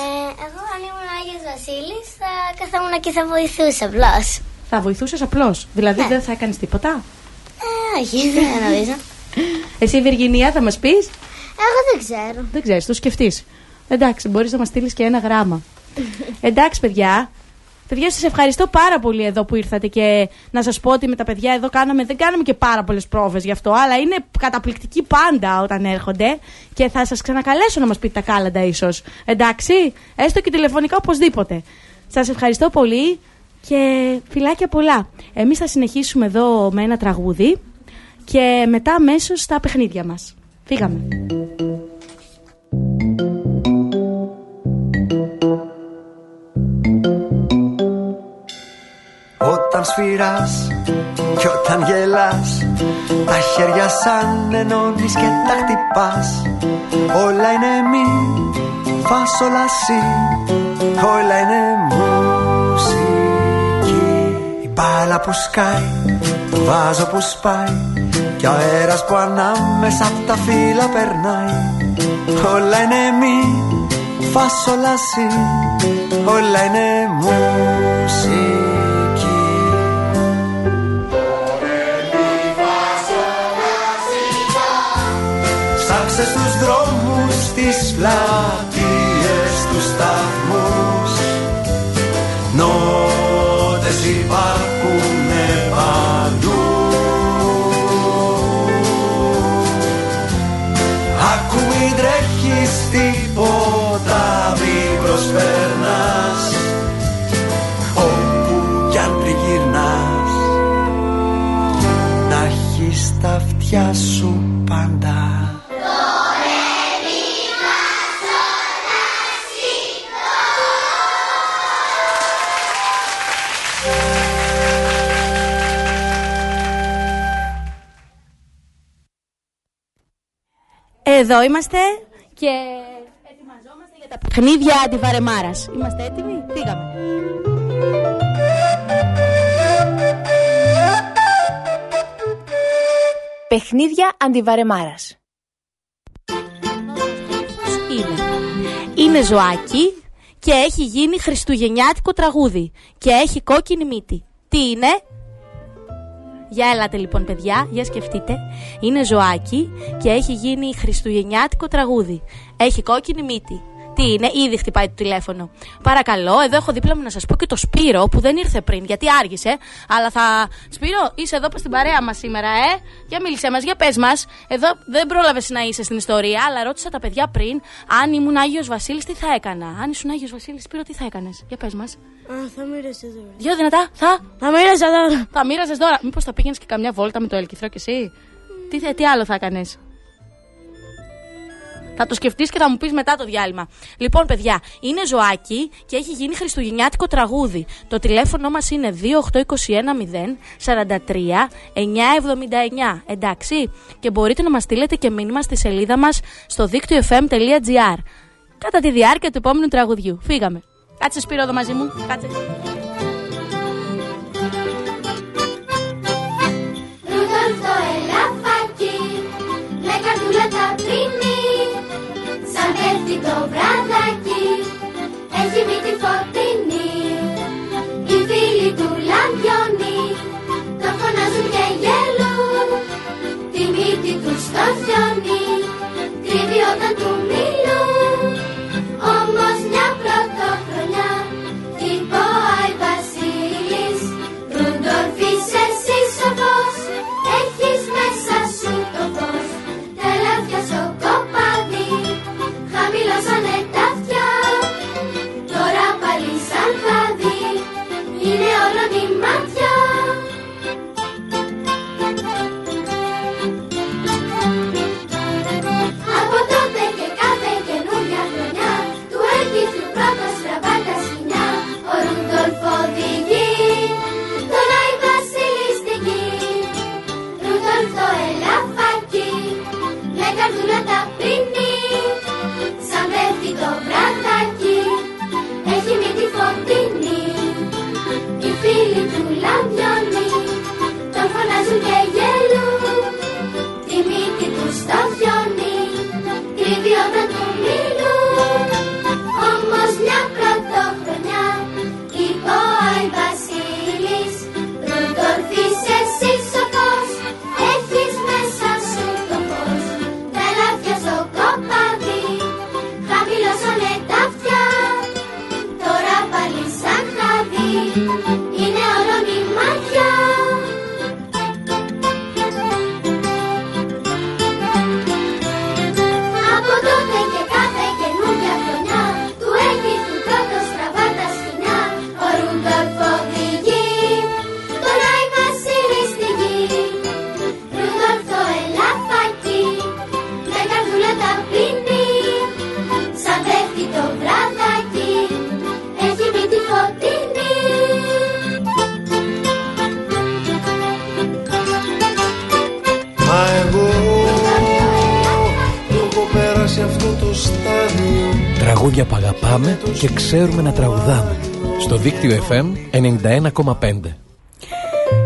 εγώ αν ήμουν Άγιος Βασίλης θα καθόμουν και θα βοηθούσα απλώς. Θα βοηθούσες απλώς; Δηλαδή Ναι. δεν θα έκανες τίποτα; Όχι, δεν γνωρίζω. Εσύ, Βυργινία, θα μας πεις; Εγώ δεν ξέρω. Δεν ξέρεις, το σκεφτείς. Εντάξει, μπορείς να μας στείλεις και ένα γράμμα. Εντάξει, παιδιά. Παιδιά, σας ευχαριστώ πάρα πολύ εδώ που ήρθατε και να σας πω ότι με τα παιδιά εδώ κάναμε, δεν κάναμε και πάρα πολλές πρόβες γι' αυτό, αλλά είναι καταπληκτικοί πάντα όταν έρχονται και θα σας ξανακαλέσω να μας πείτε τα κάλαντα, ίσως. Εντάξει, έστω και τηλεφωνικά οπωσδήποτε. Σας ευχαριστώ πολύ και φιλάκια πολλά. Εμείς θα συνεχίσουμε εδώ με ένα τραγούδι και μετά αμέσως στα παιχνίδια μας. Φύγαμε. Όταν σφυράς και όταν γελάς Τα χέρια σαν ενώνεις και τα χτυπάς. Όλα είναι μη, φας όλα σι. Όλα είναι μουσική. Η μπάλα που σκάει, το βάζο που σπάει. Και ο αέρας που ανάμεσα απ' τα φύλλα περνάει. Όλα είναι μη, φας όλα σι. Όλα είναι μουσική δρόμους, τις πλατείες, τους σταθμούς. Νότες υπάρχουνε Εδώ είμαστε και ετοιμαζόμαστε για τα παιχνίδια αντιβαρεμάρας. Είμαστε έτοιμοι, φύγαμε. Παιχνίδια αντιβαρεμάρας. Είναι. Είναι ζωάκι και έχει γίνει χριστουγεννιάτικο τραγούδι και έχει κόκκινη μύτη. Τι είναι; Για έλατε λοιπόν παιδιά, για σκεφτείτε. Είναι ζωάκι και έχει γίνει χριστουγεννιάτικο τραγούδι. Έχει κόκκινη μύτη. Τι είναι, ήδη χτυπάει το τηλέφωνο. Παρακαλώ, εδώ έχω δίπλα μου να σας πω και το Σπύρο που δεν ήρθε πριν γιατί άργησε. Αλλά θα. Σπύρο, είσαι εδώ στην παρέα μας σήμερα, ε; Για μίλησε μας, για πες μας. Εδώ δεν πρόλαβες να είσαι στην ιστορία, αλλά ρώτησα τα παιδιά πριν αν ήμουν Άγιος Βασίλης τι θα έκανα. Αν ήσουν Άγιος Βασίλης, Σπύρο, τι θα έκανες; Για πες μας. Α, θα μοίρασε τώρα. Δυο δυνατά, θα. Θα μοίρασε τώρα. Θα μοίραζες τώρα. Μήπως θα πήγαινες και καμιά βόλτα με το ελκυθρό κι εσύ; Τι, θε- τι άλλο θα έκανες; Θα το σκεφτείς και θα μου πεις μετά το διάλειμμα. Λοιπόν, παιδιά, είναι ζωάκι και έχει γίνει χριστουγεννιάτικο τραγούδι. Το τηλέφωνο μας είναι 28210 43 979. Εντάξει; Και μπορείτε να μας στείλετε και μήνυμα στη σελίδα μας στο δίκτυο fm.gr. Κατά τη διάρκεια του επόμενου τραγουδιού. Φύγαμε. Κάτσε Σπύρο εδώ μαζί μου. Κάτσε. Ρούδολφ το ελαφάκι με καρδούλα τα πρινή σαν πέφτει το βραδάκι έχει μύτη φωτεινή. Οι φίλοι του λαμπιώνει το φωνάζουν και γελούν. Τη μύτη τους στο χιόνι κρύβει όταν του μιλούν FM 91,5.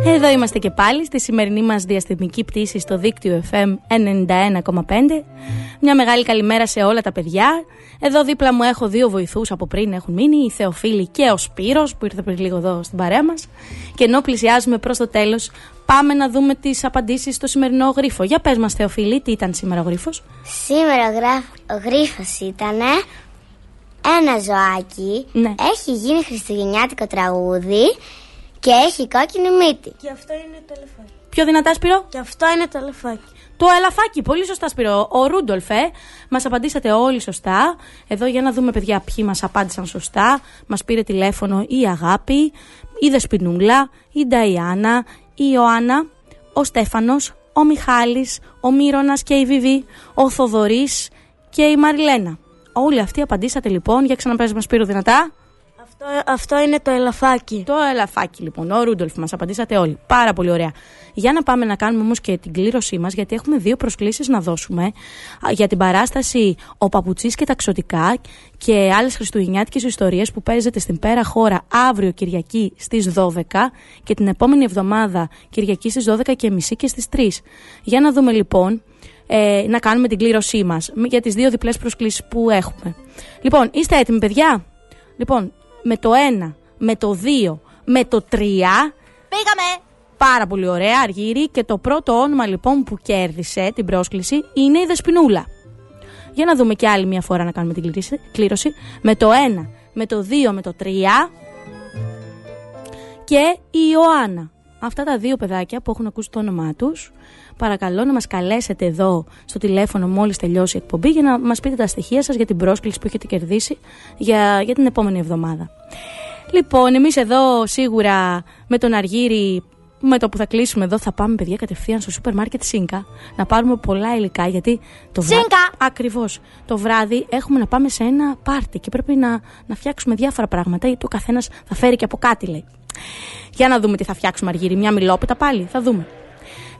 Εδώ είμαστε και πάλι στη σημερινή μας διαστημική πτήση στο δίκτυο FM 91,5. Μια μεγάλη καλημέρα σε όλα τα παιδιά. Εδώ δίπλα μου έχω δύο βοηθούς από πριν έχουν μείνει, η Θεοφίλη και ο Σπύρος που ήρθε πριν λίγο εδώ στην παρέα μας. Και ενώ πλησιάζουμε προς το τέλος, πάμε να δούμε τις απαντήσεις στο σημερινό γρίφο. Για πες μας Θεοφίλη, τι ήταν σήμερα ο γρίφος; Σήμερα ο, γράφ... ο γρίφος ήταν ένα ζωάκι, Ναι. έχει γίνει χριστουγεννιάτικο τραγούδι και έχει κόκκινη μύτη. Και αυτό είναι το ελεφάκι. Πιο δυνατά Σπύρο; Και αυτό είναι το ελεφάκι. Το ελαφάκι, πολύ σωστά Σπύρο. Ο Ρούντολφ, ε, μας απαντήσατε όλοι σωστά. Εδώ για να δούμε, παιδιά, ποιοι μας απάντησαν σωστά. Μας πήρε τηλέφωνο η Αγάπη, η Δεσπινούλα, η Νταϊάννα, η Ιωάννα, ο Στέφανος, ο Μιχάλης, ο Μύρονας και η Βιβί, ο Θοδωρής και η Μαριλένα. Όλοι αυτοί απαντήσατε λοιπόν. Για ξαναπες μας Σπύρο δυνατά. Αυτό, αυτό είναι το ελαφάκι. Το ελαφάκι λοιπόν, ο Ρούντολφ μας απαντήσατε όλοι. Πάρα πολύ ωραία. Για να πάμε να κάνουμε όμως και την κλήρωσή μας, γιατί έχουμε δύο προσκλήσεις να δώσουμε α, για την παράσταση Ο Παπουτσής και τα Ξωτικά και άλλες χριστουγεννιάτικες ιστορίες που παίζεται στην Πέρα Χώρα αύριο Κυριακή στις 12 και την επόμενη εβδομάδα Κυριακή στις 12 και μισή και στις 3. Για να δούμε λοιπόν ε, να κάνουμε την κλήρωσή μας για τις δύο διπλές προσκλήσεις που έχουμε. Λοιπόν, είστε έτοιμοι, παιδιά; Λοιπόν, με το 1, με το 2, με το 3. Πήγαμε! Πάρα πολύ ωραία, Αργύρι. Και το πρώτο όνομα λοιπόν που κέρδισε την πρόσκληση είναι η Δεσποινούλα. Για να δούμε και άλλη μια φορά να κάνουμε την κλήρωση- κλήρωση. Με το 1, με το 2, με το 3 και η Ιωάννα. Αυτά τα δύο παιδάκια που έχουν ακούσει το όνομά τους, παρακαλώ να μας καλέσετε εδώ στο τηλέφωνο μόλις τελειώσει η εκπομπή για να μας πείτε τα στοιχεία σας για την πρόσκληση που έχετε κερδίσει για, για την επόμενη εβδομάδα. Λοιπόν, εμείς εδώ σίγουρα με τον Αργύρι, με το που θα κλείσουμε εδώ, θα πάμε παιδιά κατευθείαν στο σούπερ μάρκετ Σίνκα να πάρουμε πολλά υλικά γιατί το βράδυ. Σίνκα! Ακριβώς. Το βράδυ έχουμε να πάμε σε ένα πάρτι και πρέπει να, να φτιάξουμε διάφορα πράγματα γιατί ο καθένας θα φέρει και από κάτι λέει. Για να δούμε τι θα φτιάξουμε Αργύρι. Μια μιλόπιτα πάλι. Θα δούμε.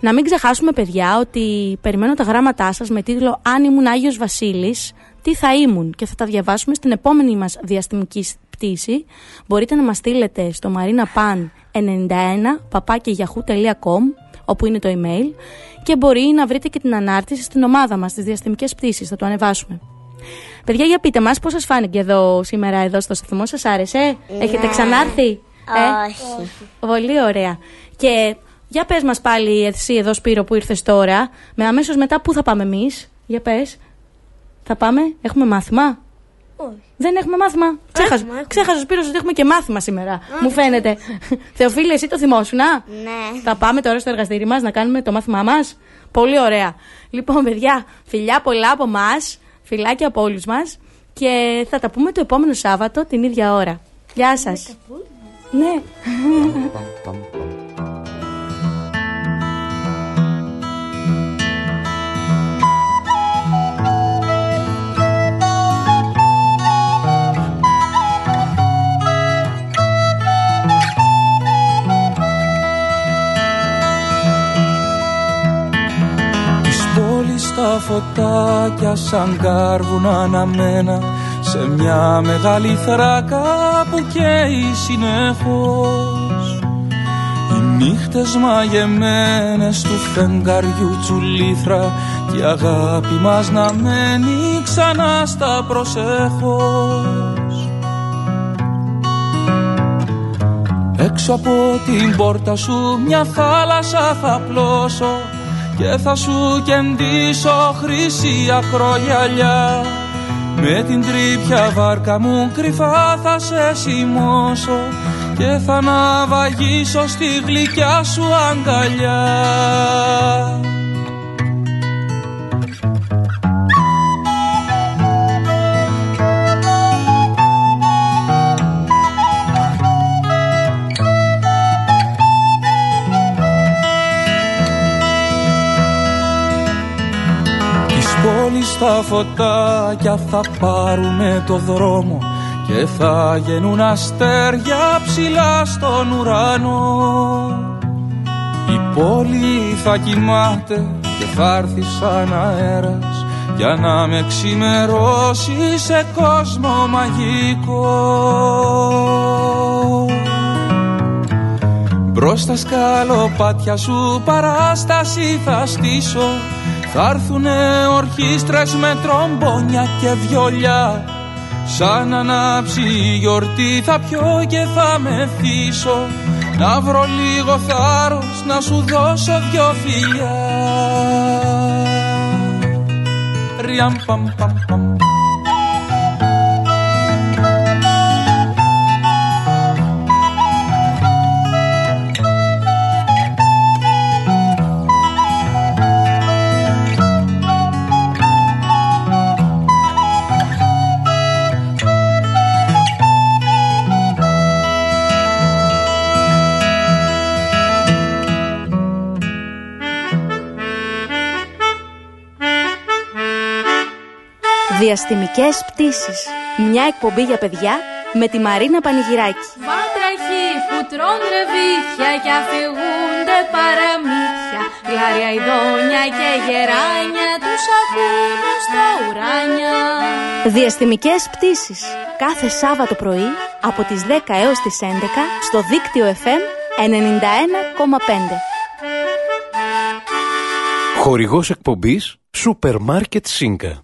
Να μην ξεχάσουμε, παιδιά, ότι περιμένω τα γράμματά σας με τίτλο Αν ήμουν Άγιος Βασίλης, τι θα ήμουν και θα τα διαβάσουμε στην επόμενη μας διαστημική πτήση. Μπορείτε να μας στείλετε στο marinapan91 papakiyahoo.com όπου είναι το email και μπορεί να βρείτε και την ανάρτηση στην ομάδα μας στις διαστημικές πτήσεις, θα το ανεβάσουμε. Παιδιά, για πείτε μας πώς σας φάνηκε εδώ σήμερα εδώ στο σταθμό, σας άρεσε, έχετε ξανάρθει; Ε; Όχι. Πολύ ωραία. Και για πες μας πάλι εσύ εδώ Σπύρο που ήρθες τώρα, με αμέσως μετά πού θα πάμε εμείς, για πες. Θα πάμε, έχουμε μάθημα; Όχι. Δεν έχουμε μάθημα. Ξέχασα, έχουμε. ξέχασα Σπύρος ότι έχουμε και μάθημα σήμερα. Μου φαίνεται. Θεοφίλη, εσύ το θυμόσουν, α; Ναι. Θα πάμε τώρα στο εργαστήρι μας να κάνουμε το μάθημά μας; Πολύ ωραία. Λοιπόν, παιδιά, φιλιά πολλά από εμά, φιλάκια από όλους μας και θα τα πούμε το επόμενο Σάββατο την ίδια ώρα. Γεια σας. Ναι. Της πόλης τα φωτάκια σαν κάρβουνα αναμένα σε μια μεγάλη θράκα που καίει συνεχώς. Οι νύχτες μαγεμένες του φεγγαριού τσουλήθρα και η αγάπη μας να μένει ξανά στα προσέχως Έξω από την πόρτα σου μια θάλασσα θα πλώσω και θα σου κεντήσω χρυσή ακρογιαλιά με την τρύπια βάρκα μου κρυφά θα σε σημώσω και θα ναυαγίσω στη γλυκιά σου αγκαλιά τα φωτάκια θα πάρουνε το δρόμο και θα γεννούν αστέρια ψηλά στον ουρανό. Η πόλη θα κοιμάται και θα έρθει σαν αέρας για να με ξημερώσει σε κόσμο μαγικό. Μπρος στα σκαλοπάτια σου παράσταση θα στήσω Θα έρθουνε ορχήστρες με τρομπόνια και βιολιά Σαν ανάψει η γιορτή θα πιω και θα με θύσω Να βρω λίγο θάρρος να σου δώσω δυο φιλιά. Ριαμ παμ παμ παμ Διαστημικές πτήσεις. Μια εκπομπή για παιδιά με τη Μαρίνα Πανηγυράκη. Βάτραχοι που τρώνε ρεβίθια και αφηγούνται παραμύθια. Γλάρια ειδόνια και γεράνια τους ακούν στα ουράνια. Διαστημικές πτήσεις. Κάθε Σάββατο πρωί από τις 10 έως τις 11 στο δίκτυο FM 91,5. Χορηγός εκπομπής Σούπερ Μάρκετ Σίνκα.